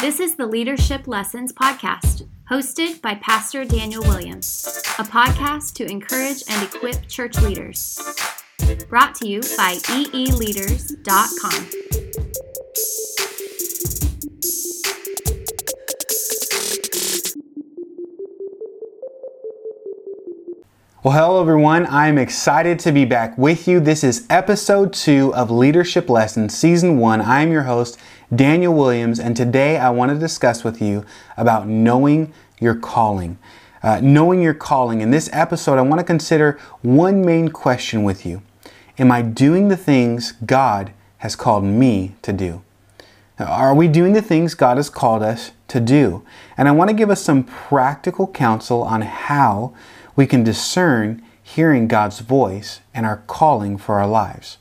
This is the Leadership Lessons Podcast, hosted by Pastor Daniel Williams, a podcast to encourage and equip church leaders. Brought to you by eeleaders.com. Well, hello everyone. I'm excited to be back with you. This is episode two of Leadership Lessons, season one. I'm your host, Daniel Williams, and today I want to discuss with you about knowing your calling. Uh, knowing your calling. In this episode, I want to consider one main question with you Am I doing the things God has called me to do? Are we doing the things God has called us to do? And I want to give us some practical counsel on how we can discern hearing God's voice and our calling for our lives.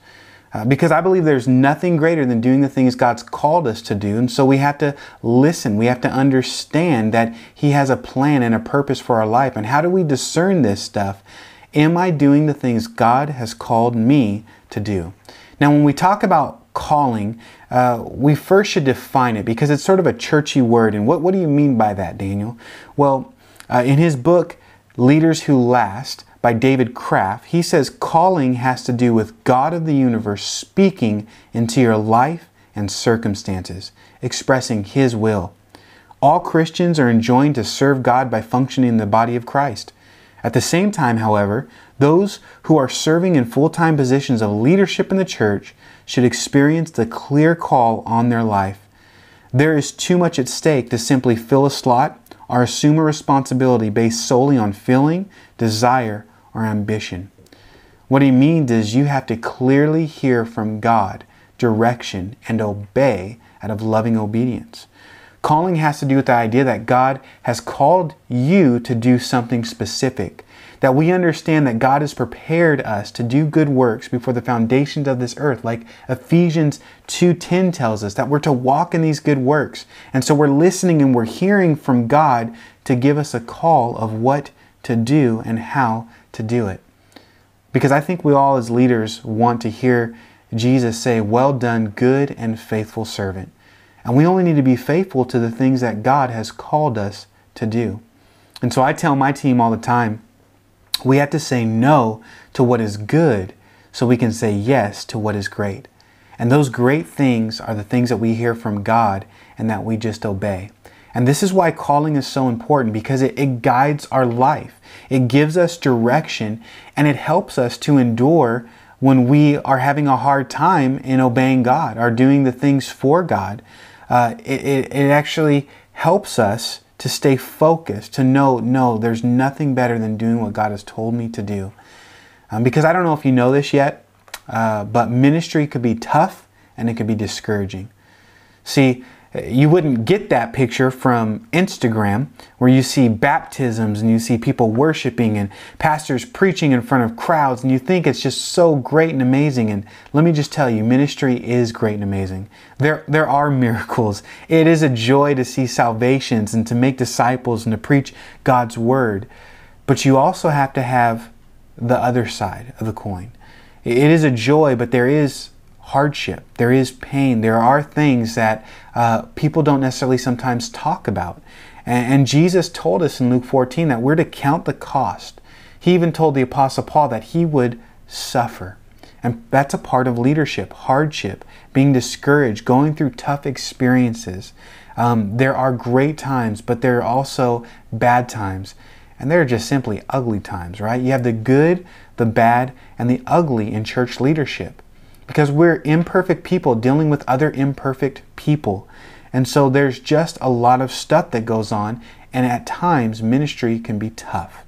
Uh, because I believe there's nothing greater than doing the things God's called us to do. And so we have to listen. We have to understand that He has a plan and a purpose for our life. And how do we discern this stuff? Am I doing the things God has called me to do? Now, when we talk about calling, uh, we first should define it because it's sort of a churchy word. And what, what do you mean by that, Daniel? Well, uh, in his book, Leaders Who Last by David Kraft, he says calling has to do with God of the universe speaking into your life and circumstances, expressing His will. All Christians are enjoined to serve God by functioning in the body of Christ. At the same time, however, those who are serving in full time positions of leadership in the church should experience the clear call on their life. There is too much at stake to simply fill a slot or assume a responsibility based solely on feeling, desire, or ambition. What he means is you have to clearly hear from God direction and obey out of loving obedience. Calling has to do with the idea that God has called you to do something specific, that we understand that God has prepared us to do good works before the foundations of this earth, like Ephesians 2:10 tells us that we're to walk in these good works. And so we're listening and we're hearing from God to give us a call of what to do and how to do it. Because I think we all as leaders want to hear Jesus say, "Well done, good and faithful servant." And we only need to be faithful to the things that God has called us to do. And so I tell my team all the time, we have to say no to what is good so we can say yes to what is great. And those great things are the things that we hear from God and that we just obey. And this is why calling is so important because it, it, guides our life. It gives us direction and it helps us to endure when we are having a hard time in obeying God or doing the things for God. Uh, it, it, it actually helps us to stay focused, to know, no, there's nothing better than doing what God has told me to do. Um, because I don't know if you know this yet, uh, but ministry could be tough and it could be discouraging. See, you wouldn't get that picture from Instagram where you see baptisms and you see people worshiping and pastors preaching in front of crowds and you think it's just so great and amazing. And let me just tell you, ministry is great and amazing. There, there are miracles. It is a joy to see salvations and to make disciples and to preach God's word. But you also have to have the other side of the coin. It is a joy, but there is hardship, there is pain, there are things that uh, people don't necessarily sometimes talk about. And, and Jesus told us in Luke 14 that we're to count the cost. He even told the Apostle Paul that he would suffer. And that's a part of leadership, hardship, being discouraged, going through tough experiences. Um, there are great times, but there are also bad times. And there are just simply ugly times, right? You have the good, the bad, and the ugly in church leadership because we're imperfect people dealing with other imperfect people. And so there's just a lot of stuff that goes on, and at times ministry can be tough.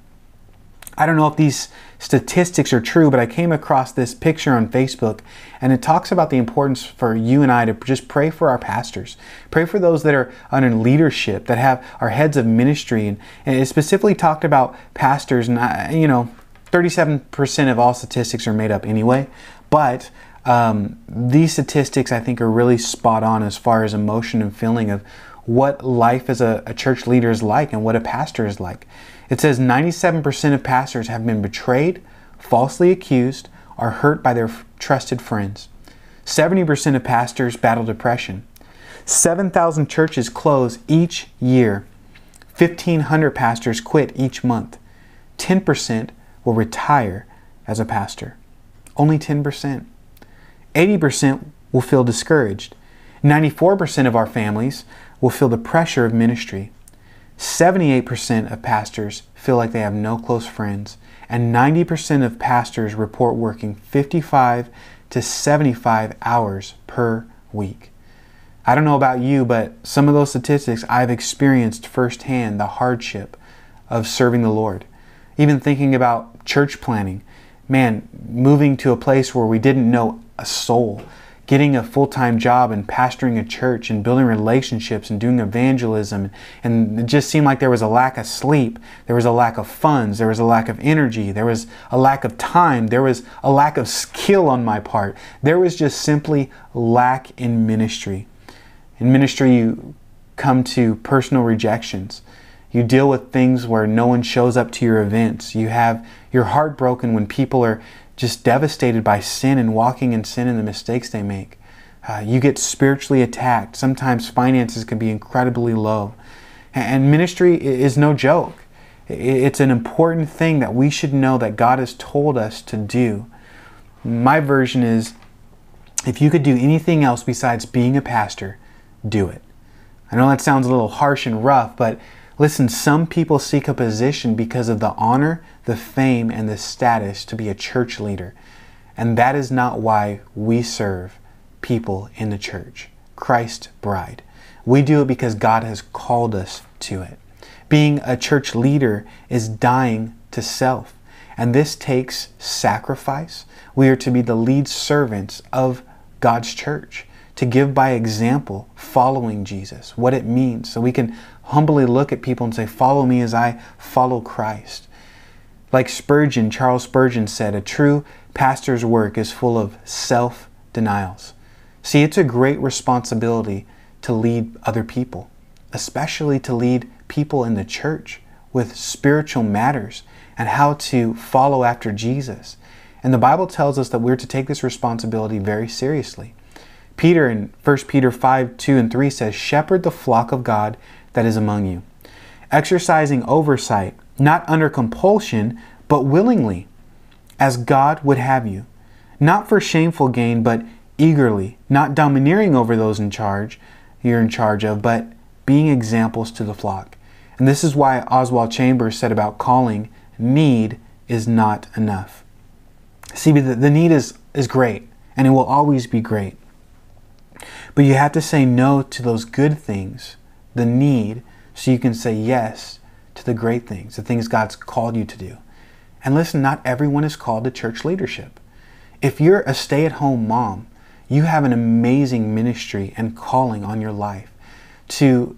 I don't know if these statistics are true, but I came across this picture on Facebook and it talks about the importance for you and I to just pray for our pastors. Pray for those that are under leadership, that have our heads of ministry. And, it specifically talked about pastors, and I, you know, 37% of all statistics are made up anyway, but um, these statistics I think are really spot on as far as emotion and feeling of what life as a, a church leader is like and what a pastor is like. It says 97% of pastors have been betrayed, falsely accused, or hurt by their f- trusted friends. 70% of pastors battle depression. 7,000 churches close each year. 1,500 pastors quit each month. 10% will retire as a pastor. Only 10%. 80% will feel discouraged. 94% of our families will feel the pressure of ministry. 78% of pastors feel like they have no close friends. And 90% of pastors report working 55 to 75 hours per week. I don't know about you, but some of those statistics I've experienced firsthand the hardship of serving the Lord. Even thinking about church planting, man, moving to a place where we didn't know a soul, getting a full time job and pastoring a church and building relationships and doing evangelism. And it just seemed like there was a lack of sleep, there was a lack of funds, there was a lack of energy, there was a lack of time, there was a lack of skill on my part. There was just simply lack in ministry. In ministry, you come to personal rejections. You deal with things where no one shows up to your events. You have your heart broken when people are just devastated by sin and walking in sin and the mistakes they make. Uh, you get spiritually attacked. Sometimes finances can be incredibly low. And ministry is no joke. It's an important thing that we should know that God has told us to do. My version is if you could do anything else besides being a pastor, do it. I know that sounds a little harsh and rough, but Listen, some people seek a position because of the honor, the fame, and the status to be a church leader. And that is not why we serve people in the church, Christ bride. We do it because God has called us to it. Being a church leader is dying to self. And this takes sacrifice. We are to be the lead servants of God's church, to give by example, following Jesus, what it means, so we can humbly look at people and say, Follow me as I follow Christ. Like Spurgeon, Charles Spurgeon said, a true pastor's work is full of self denials. See, it's a great responsibility to lead other people, especially to lead people in the church with spiritual matters and how to follow after Jesus. And the Bible tells us that we're to take this responsibility very seriously. Peter in 1 Peter 5 2 and 3 says, Shepherd the flock of God that is among you, exercising oversight, not under compulsion, but willingly, as God would have you, not for shameful gain, but eagerly, not domineering over those in charge you're in charge of, but being examples to the flock. And this is why Oswald Chambers said about calling, need is not enough. See, the, the need is, is great, and it will always be great. But you have to say no to those good things the need so you can say yes to the great things, the things God's called you to do. And listen, not everyone is called to church leadership. If you're a stay at home mom, you have an amazing ministry and calling on your life to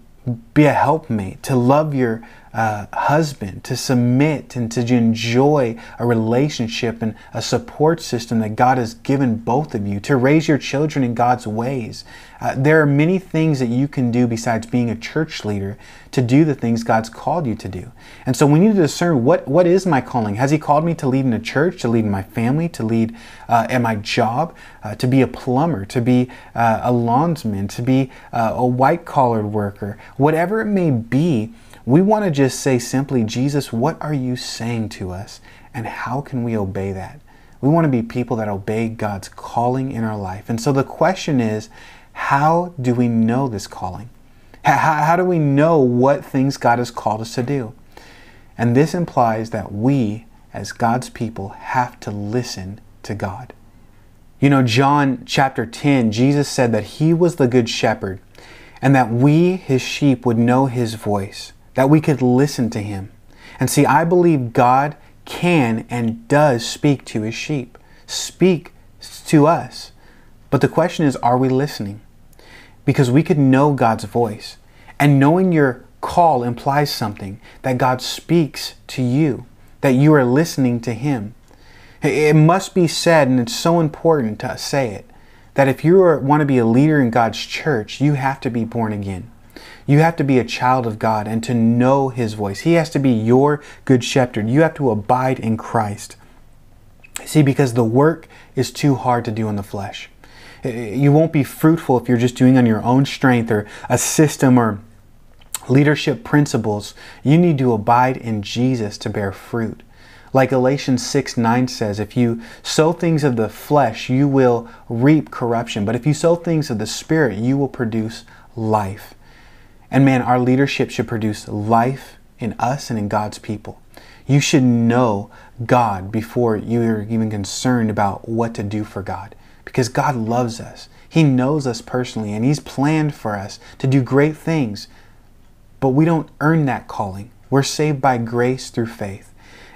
be a helpmate, to love your uh, husband, to submit and to enjoy a relationship and a support system that God has given both of you, to raise your children in God's ways. Uh, there are many things that you can do besides being a church leader to do the things God's called you to do. And so we need to discern what, what is my calling? Has He called me to lead in a church, to lead in my family, to lead uh, at my job, uh, to be a plumber, to be uh, a lawnsman, to be uh, a white collared worker, whatever it may be? We want to just say simply, Jesus, what are you saying to us? And how can we obey that? We want to be people that obey God's calling in our life. And so the question is, how do we know this calling? How, how do we know what things God has called us to do? And this implies that we, as God's people, have to listen to God. You know, John chapter 10, Jesus said that He was the good shepherd and that we, His sheep, would know His voice that we could listen to him. And see, I believe God can and does speak to his sheep, speak to us. But the question is, are we listening? Because we could know God's voice. And knowing your call implies something that God speaks to you, that you are listening to him. It must be said, and it's so important to say it, that if you want to be a leader in God's church, you have to be born again. You have to be a child of God and to know His voice. He has to be your good shepherd. You have to abide in Christ. See, because the work is too hard to do in the flesh. You won't be fruitful if you're just doing on your own strength or a system or leadership principles. You need to abide in Jesus to bear fruit. Like Galatians 6 9 says, if you sow things of the flesh, you will reap corruption. But if you sow things of the Spirit, you will produce life. And man, our leadership should produce life in us and in God's people. You should know God before you're even concerned about what to do for God. Because God loves us. He knows us personally, and He's planned for us to do great things. But we don't earn that calling. We're saved by grace through faith.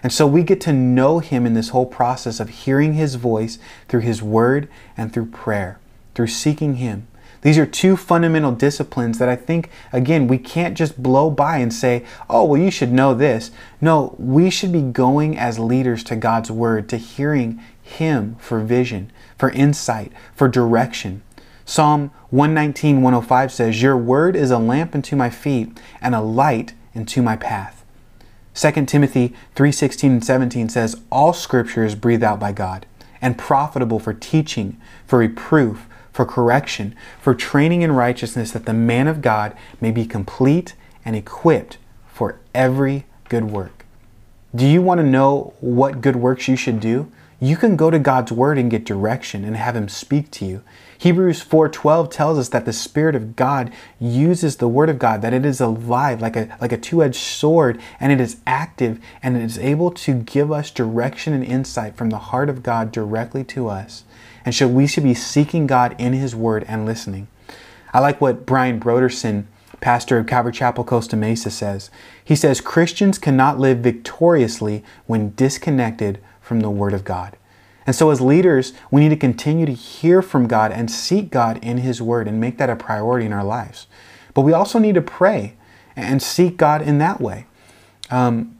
And so we get to know Him in this whole process of hearing His voice through His Word and through prayer, through seeking Him. These are two fundamental disciplines that I think, again, we can't just blow by and say, oh, well, you should know this. No, we should be going as leaders to God's Word, to hearing Him for vision, for insight, for direction. Psalm 119, 105 says, Your Word is a lamp unto my feet and a light unto my path. 2 Timothy 3:16 and 17 says all scripture is breathed out by God and profitable for teaching, for reproof, for correction, for training in righteousness that the man of God may be complete and equipped for every good work. Do you want to know what good works you should do? You can go to God's word and get direction and have him speak to you. Hebrews 4:12 tells us that the spirit of God uses the word of God that it is alive like a like a two-edged sword and it is active and it is able to give us direction and insight from the heart of God directly to us. And so we should be seeking God in his word and listening. I like what Brian Brodersen pastor of Calvary Chapel Costa Mesa says. He says Christians cannot live victoriously when disconnected from the Word of God. And so, as leaders, we need to continue to hear from God and seek God in His Word and make that a priority in our lives. But we also need to pray and seek God in that way. Um,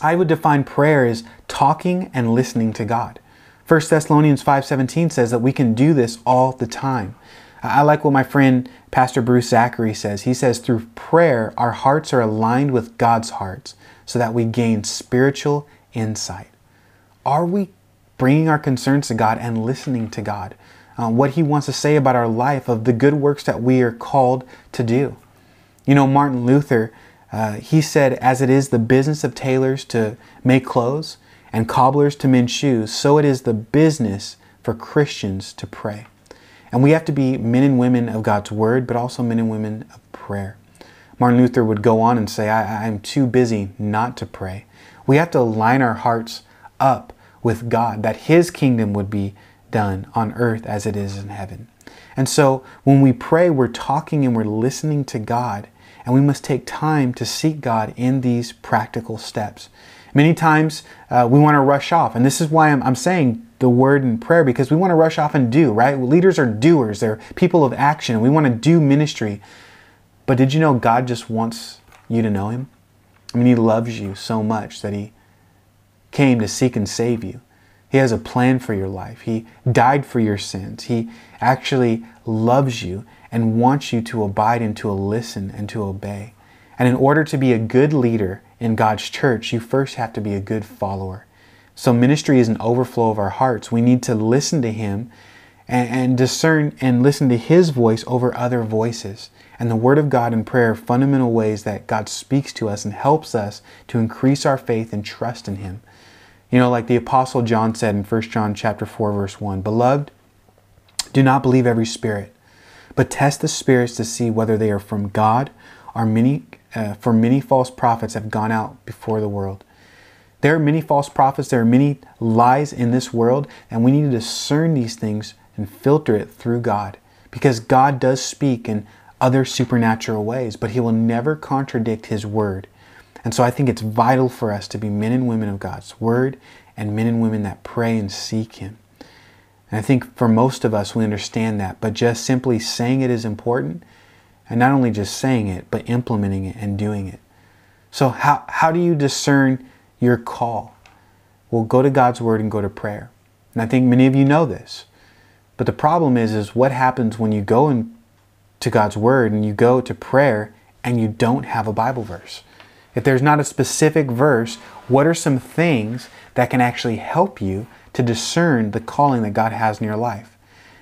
I would define prayer as talking and listening to God. 1 Thessalonians 5:17 says that we can do this all the time. I like what my friend Pastor Bruce Zachary says. He says through prayer our hearts are aligned with God's hearts so that we gain spiritual insight. Are we bringing our concerns to God and listening to God? Uh, what He wants to say about our life, of the good works that we are called to do. You know, Martin Luther, uh, he said, As it is the business of tailors to make clothes and cobblers to mend shoes, so it is the business for Christians to pray. And we have to be men and women of God's Word, but also men and women of prayer. Martin Luther would go on and say, I, am too busy not to pray. We have to line our hearts up with God, that His kingdom would be done on earth as it is in heaven. And so when we pray, we're talking and we're listening to God, and we must take time to seek God in these practical steps. Many times uh, we want to rush off, and this is why I'm, I'm saying the word in prayer because we want to rush off and do, right? Leaders are doers, they're people of action. We want to do ministry. But did you know God just wants you to know Him? I mean, He loves you so much that He came to seek and save you. He has a plan for your life. He died for your sins. He actually loves you and wants you to abide and to listen and to obey. And in order to be a good leader in God's church, you first have to be a good follower. So ministry is an overflow of our hearts. We need to listen to Him and, and discern and listen to His voice over other voices. And the Word of God and prayer are fundamental ways that God speaks to us and helps us to increase our faith and trust in Him. You know, like the apostle John said in 1 John chapter 4 verse 1, "Beloved, do not believe every spirit, but test the spirits to see whether they are from God, many uh, for many false prophets have gone out before the world." There are many false prophets, there are many lies in this world, and we need to discern these things and filter it through God because God does speak in other supernatural ways, but he will never contradict his word. And so I think it's vital for us to be men and women of God's Word and men and women that pray and seek Him. And I think for most of us, we understand that, but just simply saying it is important, and not only just saying it, but implementing it and doing it. So, how, how do you discern your call? Well, go to God's Word and go to prayer. And I think many of you know this. But the problem is, is what happens when you go in, to God's Word and you go to prayer and you don't have a Bible verse? If there's not a specific verse, what are some things that can actually help you to discern the calling that God has in your life?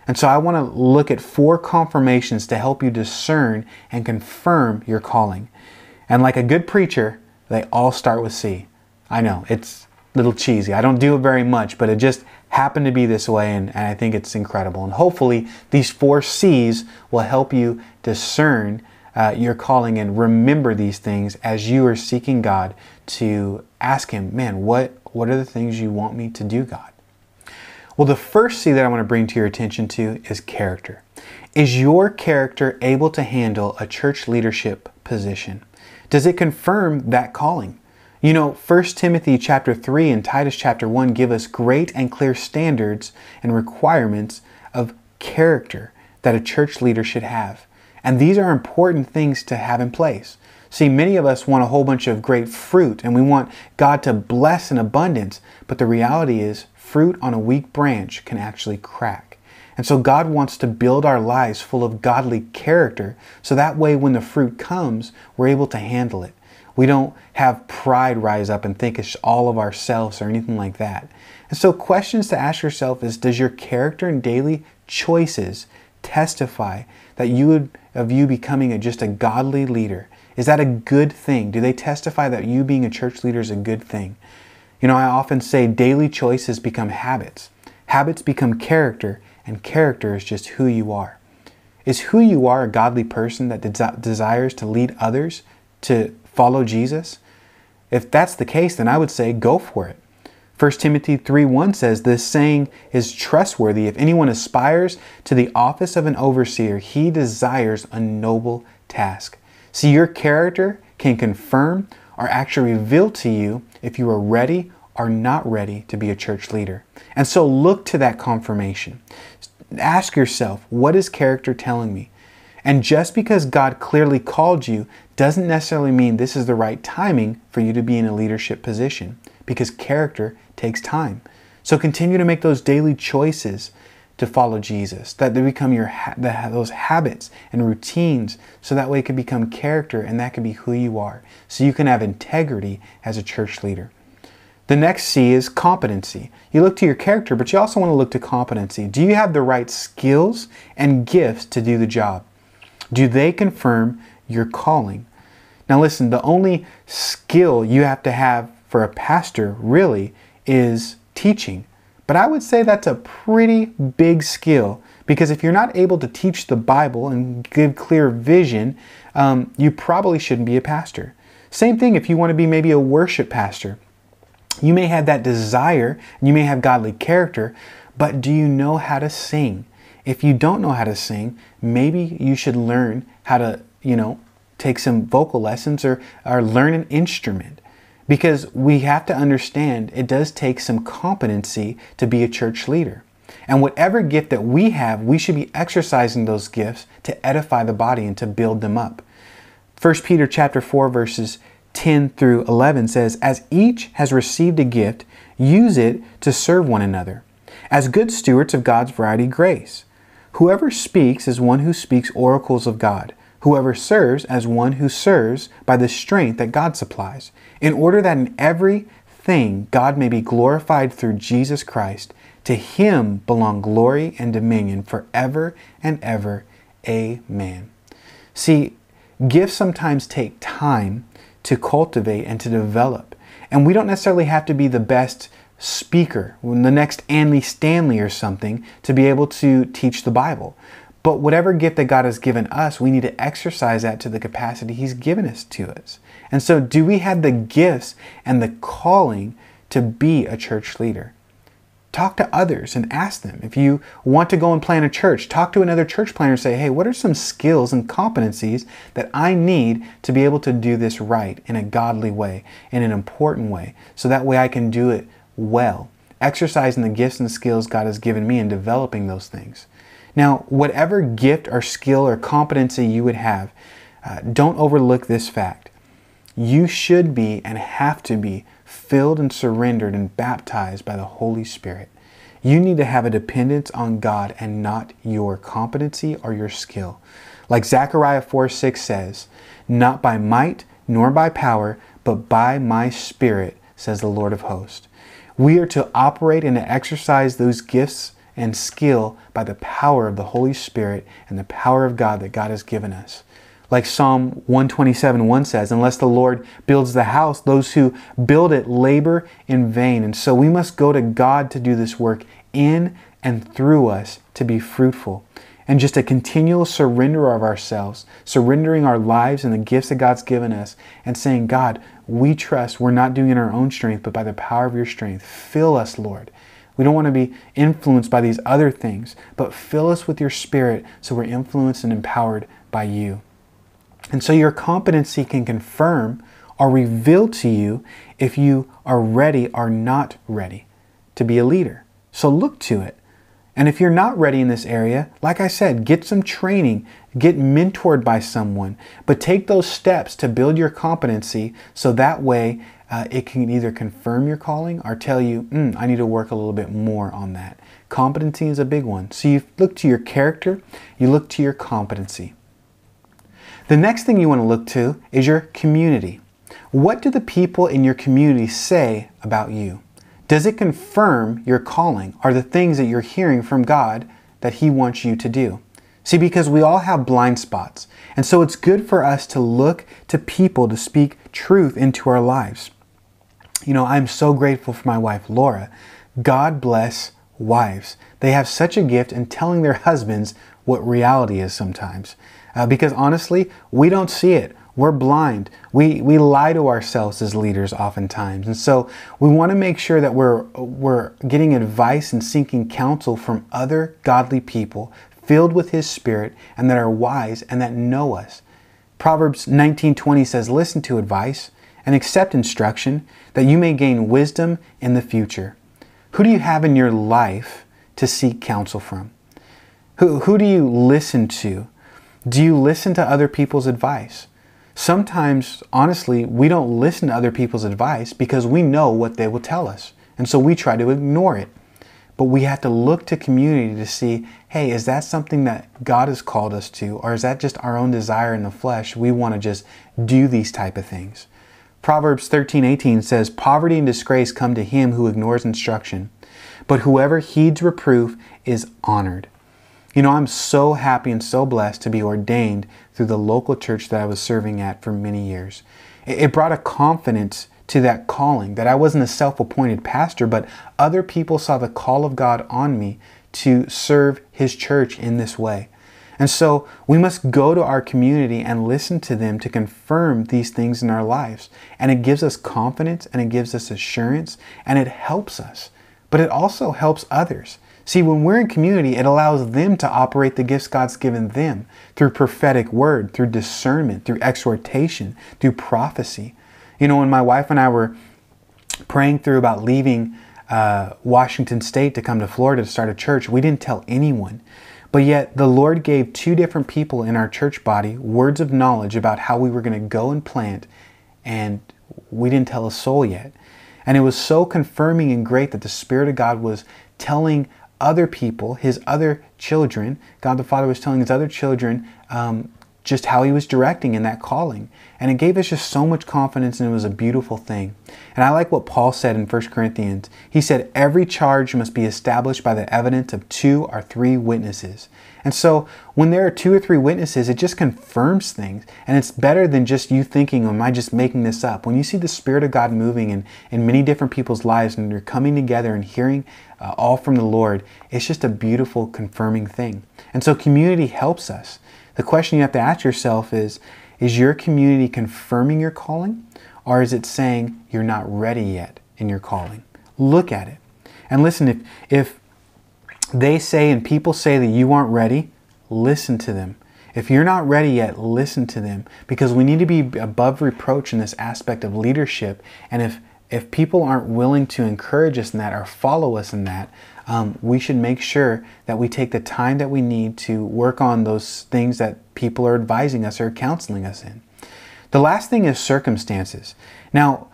And so I want to look at four confirmations to help you discern and confirm your calling. And like a good preacher, they all start with C. I know, it's a little cheesy. I don't do it very much, but it just happened to be this way, and, and I think it's incredible. And hopefully, these four C's will help you discern uh, your calling and remember these things as you are seeking God to ask Him, man, what, what are the things you want me to do, God? Well, the first C that I want to bring to your attention to is character. Is your character able to handle a church leadership position? Does it confirm that calling? You know, 1 Timothy chapter 3 and Titus chapter 1 give us great and clear standards and requirements of character that a church leader should have. And these are important things to have in place. See, many of us want a whole bunch of great fruit and we want God to bless in abundance, but the reality is fruit on a weak branch can actually crack. And so God wants to build our lives full of godly character so that way when the fruit comes, we're able to handle it. We don't have pride rise up and think it's all of ourselves or anything like that. And so questions to ask yourself is does your character and daily choices testify that you would of you becoming a, just a godly leader? Is that a good thing? Do they testify that you being a church leader is a good thing? You know, I often say daily choices become habits. Habits become character, and character is just who you are. Is who you are a godly person that de- desires to lead others to follow Jesus? If that's the case, then I would say go for it. 1 Timothy 3:1 says this saying is trustworthy. If anyone aspires to the office of an overseer, he desires a noble task. See, your character can confirm or actually reveal to you if you are ready or not ready to be a church leader. And so look to that confirmation. Ask yourself, what is character telling me? And just because God clearly called you doesn't necessarily mean this is the right timing for you to be in a leadership position because character takes time. So continue to make those daily choices to follow Jesus, that they become your those habits and routines, so that way it can become character and that can be who you are. So you can have integrity as a church leader. The next C is competency. You look to your character, but you also want to look to competency. Do you have the right skills and gifts to do the job? Do they confirm your calling? Now, listen, the only skill you have to have for a pastor really is teaching. But I would say that's a pretty big skill because if you're not able to teach the Bible and give clear vision, um, you probably shouldn't be a pastor. Same thing if you want to be maybe a worship pastor. You may have that desire, you may have godly character, but do you know how to sing? If you don't know how to sing, maybe you should learn how to, you know, take some vocal lessons or, or learn an instrument. Because we have to understand it does take some competency to be a church leader. And whatever gift that we have, we should be exercising those gifts to edify the body and to build them up. 1 Peter chapter 4 verses 10 through 11 says, As each has received a gift, use it to serve one another, as good stewards of God's variety grace. Whoever speaks is one who speaks oracles of God. Whoever serves as one who serves by the strength that God supplies, in order that in every thing God may be glorified through Jesus Christ. To him belong glory and dominion forever and ever. Amen. See, gifts sometimes take time to cultivate and to develop. And we don't necessarily have to be the best speaker, the next Andy Stanley or something, to be able to teach the Bible. But whatever gift that God has given us, we need to exercise that to the capacity He's given us to us. And so, do we have the gifts and the calling to be a church leader? Talk to others and ask them. If you want to go and plan a church, talk to another church planter and say, hey, what are some skills and competencies that I need to be able to do this right in a godly way, in an important way, so that way I can do it well, exercising the gifts and skills God has given me and developing those things. Now, whatever gift or skill or competency you would have, uh, don't overlook this fact. You should be and have to be filled and surrendered and baptized by the Holy Spirit. You need to have a dependence on God and not your competency or your skill. Like Zechariah 4 6 says, Not by might nor by power, but by my Spirit, says the Lord of hosts. We are to operate and to exercise those gifts and skill by the power of the Holy Spirit and the power of God that God has given us. Like Psalm 127 1 says, unless the Lord builds the house, those who build it labor in vain. And so we must go to God to do this work in and through us to be fruitful. And just a continual surrender of ourselves, surrendering our lives and the gifts that God's given us, and saying, God, we trust we're not doing it in our own strength, but by the power of your strength. Fill us, Lord. We don't want to be influenced by these other things, but fill us with your spirit so we're influenced and empowered by you. And so your competency can confirm or reveal to you if you are ready or not ready to be a leader. So look to it. And if you're not ready in this area, like I said, get some training, get mentored by someone, but take those steps to build your competency so that way uh, it can either confirm your calling or tell you, mm, I need to work a little bit more on that. Competency is a big one. So you look to your character, you look to your competency. The next thing you want to look to is your community. What do the people in your community say about you? Does it confirm your calling? Are the things that you're hearing from God that He wants you to do? See, because we all have blind spots. And so it's good for us to look to people to speak truth into our lives. You know, I'm so grateful for my wife, Laura. God bless wives. They have such a gift in telling their husbands what reality is sometimes. Uh, because honestly, we don't see it. We're blind. We, we lie to ourselves as leaders oftentimes. And so we want to make sure that we're, we're getting advice and seeking counsel from other godly people filled with His Spirit and that are wise and that know us. Proverbs 19:20 says, "Listen to advice and accept instruction, that you may gain wisdom in the future." Who do you have in your life to seek counsel from? Who, who do you listen to? Do you listen to other people's advice? Sometimes, honestly, we don't listen to other people's advice because we know what they will tell us. And so we try to ignore it. But we have to look to community to see hey, is that something that God has called us to? Or is that just our own desire in the flesh? We want to just do these type of things. Proverbs 13 18 says, Poverty and disgrace come to him who ignores instruction, but whoever heeds reproof is honored. You know, I'm so happy and so blessed to be ordained through the local church that I was serving at for many years. It brought a confidence to that calling that I wasn't a self appointed pastor, but other people saw the call of God on me to serve His church in this way. And so we must go to our community and listen to them to confirm these things in our lives. And it gives us confidence and it gives us assurance and it helps us. But it also helps others. See, when we're in community, it allows them to operate the gifts God's given them through prophetic word, through discernment, through exhortation, through prophecy. You know, when my wife and I were praying through about leaving uh, Washington State to come to Florida to start a church, we didn't tell anyone. But yet, the Lord gave two different people in our church body words of knowledge about how we were going to go and plant, and we didn't tell a soul yet. And it was so confirming and great that the Spirit of God was telling other people, his other children, God the Father was telling his other children um, just how he was directing in that calling. And it gave us just so much confidence, and it was a beautiful thing. And I like what Paul said in 1 Corinthians. He said, Every charge must be established by the evidence of two or three witnesses. And so when there are two or three witnesses, it just confirms things. And it's better than just you thinking, Am I just making this up? When you see the Spirit of God moving in, in many different people's lives and you're coming together and hearing uh, all from the Lord, it's just a beautiful, confirming thing. And so community helps us. The question you have to ask yourself is Is your community confirming your calling? Or is it saying you're not ready yet in your calling? Look at it. And listen, if, if they say and people say that you aren't ready, listen to them. If you're not ready yet, listen to them because we need to be above reproach in this aspect of leadership. And if if people aren't willing to encourage us in that or follow us in that, um, we should make sure that we take the time that we need to work on those things that people are advising us or counseling us in. The last thing is circumstances. Now,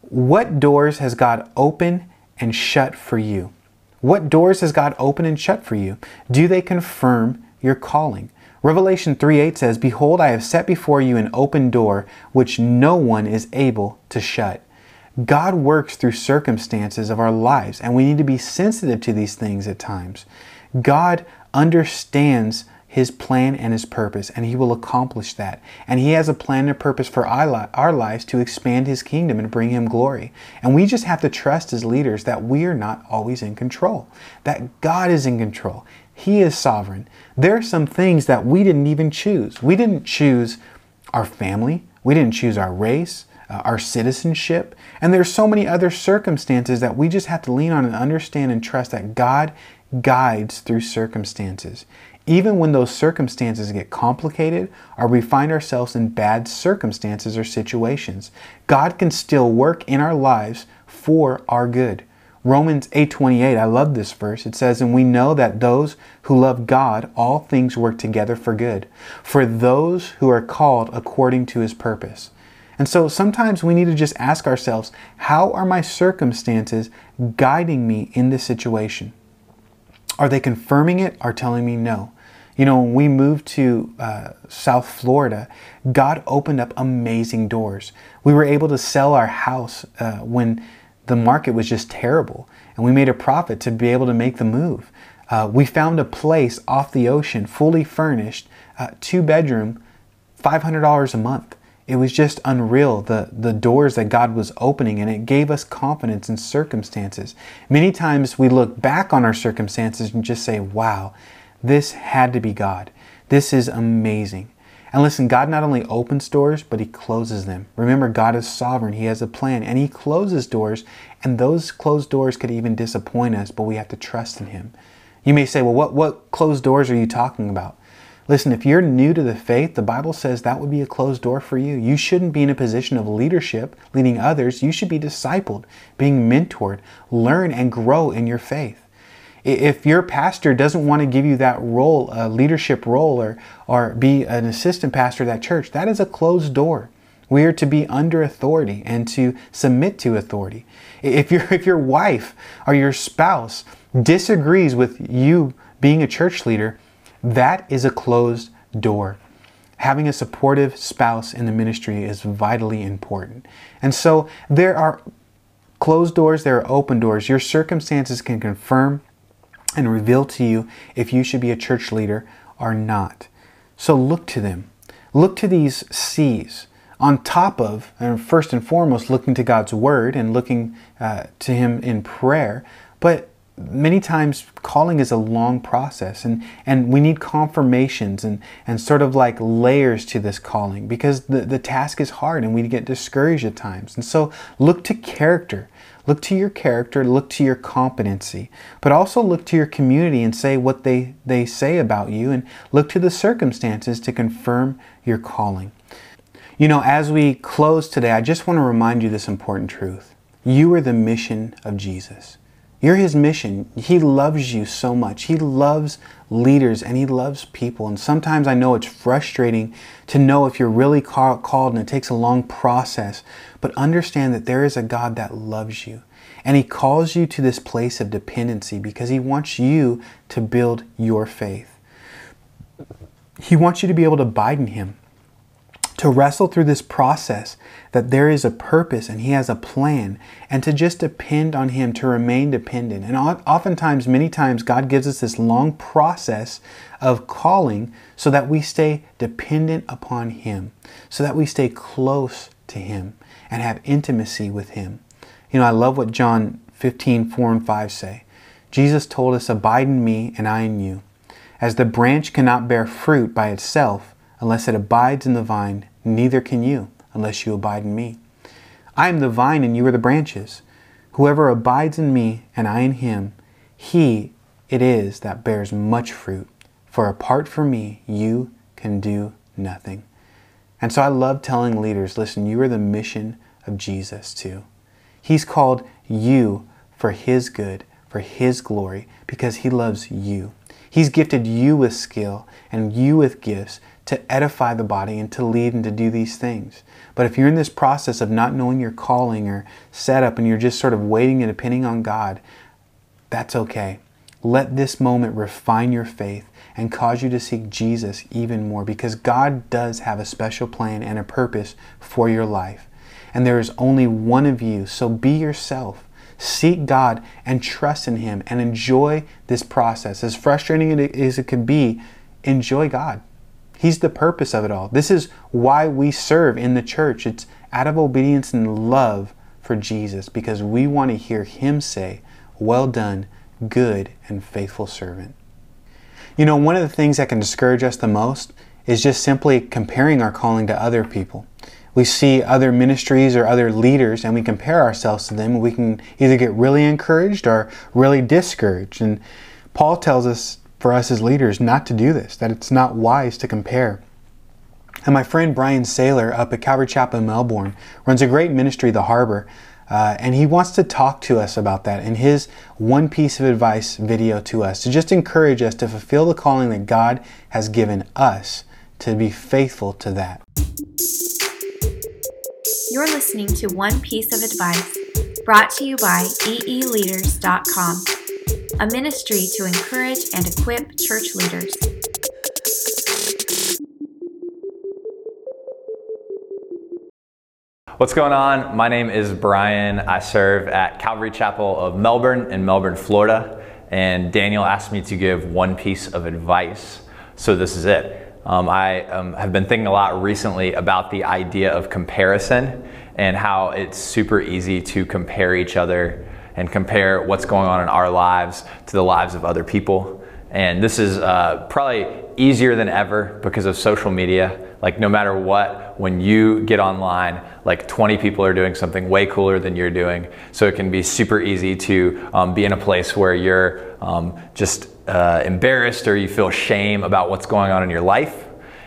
what doors has God opened and shut for you? What doors has God opened and shut for you? Do they confirm your calling? Revelation 3:8 says, Behold, I have set before you an open door which no one is able to shut. God works through circumstances of our lives, and we need to be sensitive to these things at times. God understands his plan and his purpose, and he will accomplish that. And he has a plan and purpose for our lives to expand his kingdom and bring him glory. And we just have to trust as leaders that we are not always in control, that God is in control. He is sovereign. There are some things that we didn't even choose. We didn't choose our family, we didn't choose our race. Uh, our citizenship, and there's so many other circumstances that we just have to lean on and understand and trust that God guides through circumstances even when those circumstances get complicated or we find ourselves in bad circumstances or situations. God can still work in our lives for our good. Romans 8:28, I love this verse. It says, "And we know that those who love God, all things work together for good, for those who are called according to his purpose." And so sometimes we need to just ask ourselves, how are my circumstances guiding me in this situation? Are they confirming it or telling me no? You know, when we moved to uh, South Florida, God opened up amazing doors. We were able to sell our house uh, when the market was just terrible, and we made a profit to be able to make the move. Uh, we found a place off the ocean, fully furnished, uh, two bedroom, $500 a month. It was just unreal, the, the doors that God was opening, and it gave us confidence in circumstances. Many times we look back on our circumstances and just say, wow, this had to be God. This is amazing. And listen, God not only opens doors, but He closes them. Remember, God is sovereign. He has a plan, and He closes doors, and those closed doors could even disappoint us, but we have to trust in Him. You may say, well, what, what closed doors are you talking about? Listen, if you're new to the faith, the Bible says that would be a closed door for you. You shouldn't be in a position of leadership, leading others. You should be discipled, being mentored, learn and grow in your faith. If your pastor doesn't want to give you that role, a leadership role, or, or be an assistant pastor at that church, that is a closed door. We are to be under authority and to submit to authority. If, your if your wife or your spouse disagrees with you being a church leader, that is a closed door. Having a supportive spouse in the ministry is vitally important. And so there are closed doors, there are open doors. Your circumstances can confirm and reveal to you if you should be a church leader or not. So look to them. Look to these C's on top of, and first and foremost, looking to God's Word and looking uh, to Him in prayer. But many times calling is a long process and, and we need confirmations and, and sort of like layers to this calling because the, the task is hard and we get discouraged at times. And so look to character. Look to your character, look to your competency, but also look to your community and say what they, they say about you, and look to the circumstances to confirm your calling. You know, as we close today, I just want to remind you this important truth. You are the mission of Jesus. You're his mission. He loves you so much. He loves leaders and he loves people. And sometimes I know it's frustrating to know if you're really called and it takes a long process. But understand that there is a God that loves you. And he calls you to this place of dependency because he wants you to build your faith. He wants you to be able to abide in him to wrestle through this process that there is a purpose and He has a plan, and to just depend on Him, to remain dependent. And oftentimes, many times, God gives us this long process of calling so that we stay dependent upon Him, so that we stay close to Him and have intimacy with Him. You know, I love what John 15, 4 and 5 say. Jesus told us, Abide in me and I in you. As the branch cannot bear fruit by itself, Unless it abides in the vine, neither can you, unless you abide in me. I am the vine, and you are the branches. Whoever abides in me, and I in him, he it is that bears much fruit. For apart from me, you can do nothing. And so I love telling leaders listen, you are the mission of Jesus too. He's called you for His good, for His glory, because He loves you. He's gifted you with skill and you with gifts to edify the body and to lead and to do these things. But if you're in this process of not knowing your calling or setup and you're just sort of waiting and depending on God, that's okay. Let this moment refine your faith and cause you to seek Jesus even more because God does have a special plan and a purpose for your life. and there is only one of you. So be yourself. Seek God and trust in Him and enjoy this process. As frustrating as it could be, enjoy God. He's the purpose of it all. This is why we serve in the church. It's out of obedience and love for Jesus because we want to hear Him say, Well done, good and faithful servant. You know, one of the things that can discourage us the most is just simply comparing our calling to other people. We see other ministries or other leaders and we compare ourselves to them we can either get really encouraged or really discouraged. And Paul tells us for us as leaders not to do this, that it's not wise to compare. And my friend Brian Saylor up at Calvary Chapel in Melbourne runs a great ministry, The Harbor, uh, and he wants to talk to us about that in his one piece of advice video to us to just encourage us to fulfill the calling that God has given us to be faithful to that. You're listening to One Piece of Advice brought to you by eeleaders.com a ministry to encourage and equip church leaders. What's going on? My name is Brian. I serve at Calvary Chapel of Melbourne in Melbourne, Florida. And Daniel asked me to give one piece of advice. So this is it. Um, I um, have been thinking a lot recently about the idea of comparison and how it's super easy to compare each other and compare what's going on in our lives to the lives of other people. And this is uh, probably easier than ever because of social media. Like, no matter what, when you get online, like 20 people are doing something way cooler than you're doing. So it can be super easy to um, be in a place where you're um, just uh, embarrassed or you feel shame about what's going on in your life.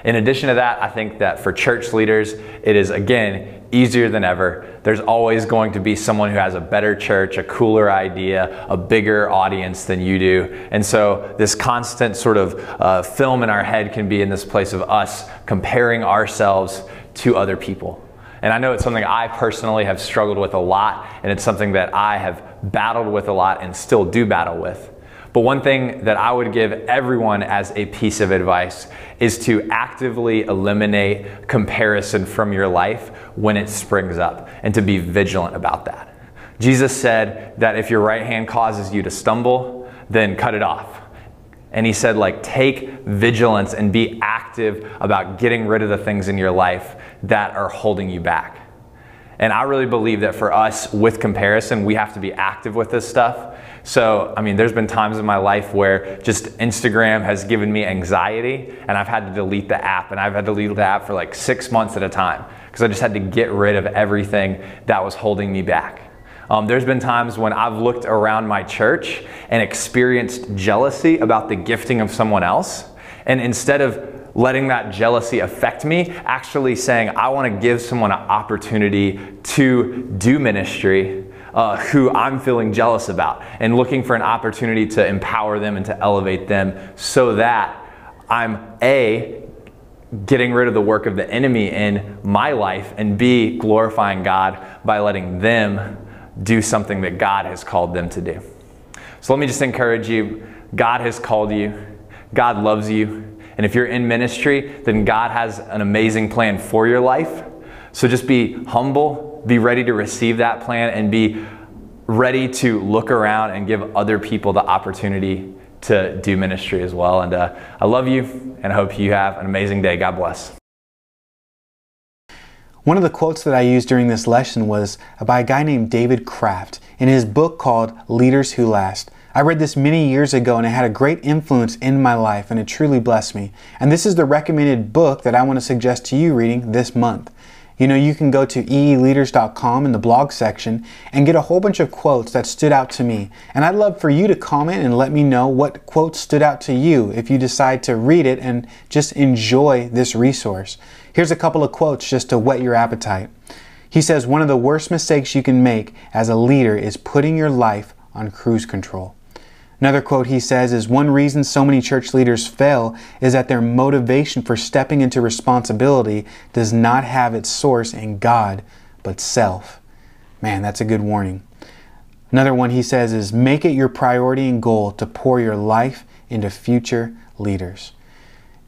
In addition to that, I think that for church leaders, it is again easier than ever. There's always going to be someone who has a better church, a cooler idea, a bigger audience than you do. And so, this constant sort of uh, film in our head can be in this place of us comparing ourselves to other people. And I know it's something I personally have struggled with a lot, and it's something that I have battled with a lot and still do battle with. But one thing that I would give everyone as a piece of advice is to actively eliminate comparison from your life when it springs up and to be vigilant about that. Jesus said that if your right hand causes you to stumble, then cut it off. And he said, like, take vigilance and be active about getting rid of the things in your life that are holding you back. And I really believe that for us with comparison, we have to be active with this stuff so, I mean, there's been times in my life where just Instagram has given me anxiety and I've had to delete the app and I've had to delete the app for like six months at a time because I just had to get rid of everything that was holding me back. Um, there's been times when I've looked around my church and experienced jealousy about the gifting of someone else. And instead of letting that jealousy affect me, actually saying, I want to give someone an opportunity to do ministry uh, who I'm feeling jealous about and looking for an opportunity to empower them and to elevate them so that I'm A, getting rid of the work of the enemy in my life, and B, glorifying God by letting them do something that God has called them to do. So let me just encourage you God has called you, God loves you. And if you're in ministry, then God has an amazing plan for your life. So just be humble be ready to receive that plan and be ready to look around and give other people the opportunity to do ministry as well. And uh, I love you and I hope you have an amazing day. God bless. One of the quotes that I used during this lesson was by a guy named David Kraft in his book called Leaders Who Last. I read this many years ago and it had a great influence in my life and it truly blessed me. And this is the recommended book that I want to suggest to you reading this month. You know, you can go to eeleaders.com in the blog section and get a whole bunch of quotes that stood out to me. And I'd love for you to comment and let me know what quotes stood out to you if you decide to read it and just enjoy this resource. Here's a couple of quotes just to whet your appetite. He says, One of the worst mistakes you can make as a leader is putting your life on cruise control. Another quote he says is one reason so many church leaders fail is that their motivation for stepping into responsibility does not have its source in God, but self. Man, that's a good warning. Another one he says is make it your priority and goal to pour your life into future leaders.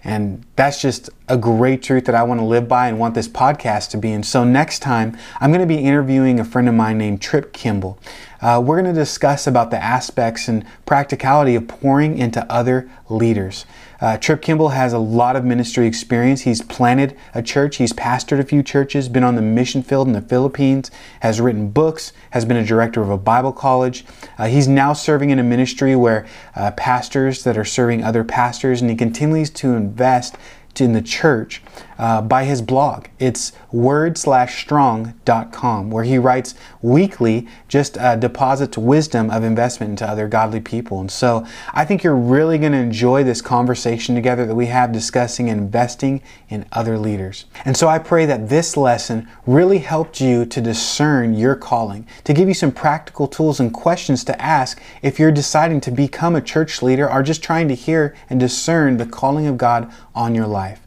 And that's just a great truth that I want to live by and want this podcast to be. And so next time, I'm going to be interviewing a friend of mine named Trip Kimball. Uh, we're going to discuss about the aspects and practicality of pouring into other leaders. Uh, Trip Kimball has a lot of ministry experience. He's planted a church, he's pastored a few churches, been on the mission field in the Philippines, has written books, has been a director of a Bible college. Uh, he's now serving in a ministry where uh, pastors that are serving other pastors, and he continues to invest in the church uh, by his blog. It's word/strong.com, where he writes weekly, just uh, deposits wisdom of investment into other godly people. And so I think you're really going to enjoy this conversation together that we have discussing investing in other leaders. And so I pray that this lesson really helped you to discern your calling, to give you some practical tools and questions to ask if you're deciding to become a church leader or just trying to hear and discern the calling of God on your life.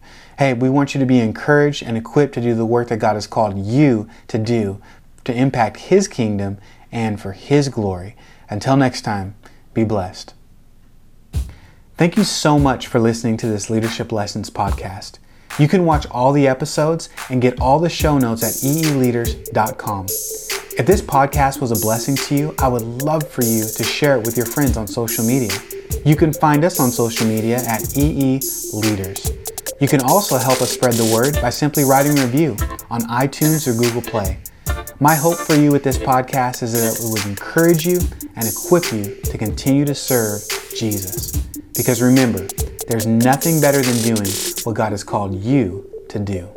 Hey, we want you to be encouraged and equipped to do the work that God has called you to do to impact His kingdom and for His glory. Until next time, be blessed. Thank you so much for listening to this Leadership Lessons podcast. You can watch all the episodes and get all the show notes at eeleaders.com. If this podcast was a blessing to you, I would love for you to share it with your friends on social media. You can find us on social media at EE Leaders. You can also help us spread the word by simply writing a review on iTunes or Google Play. My hope for you with this podcast is that it would encourage you and equip you to continue to serve Jesus. Because remember, there's nothing better than doing what God has called you to do.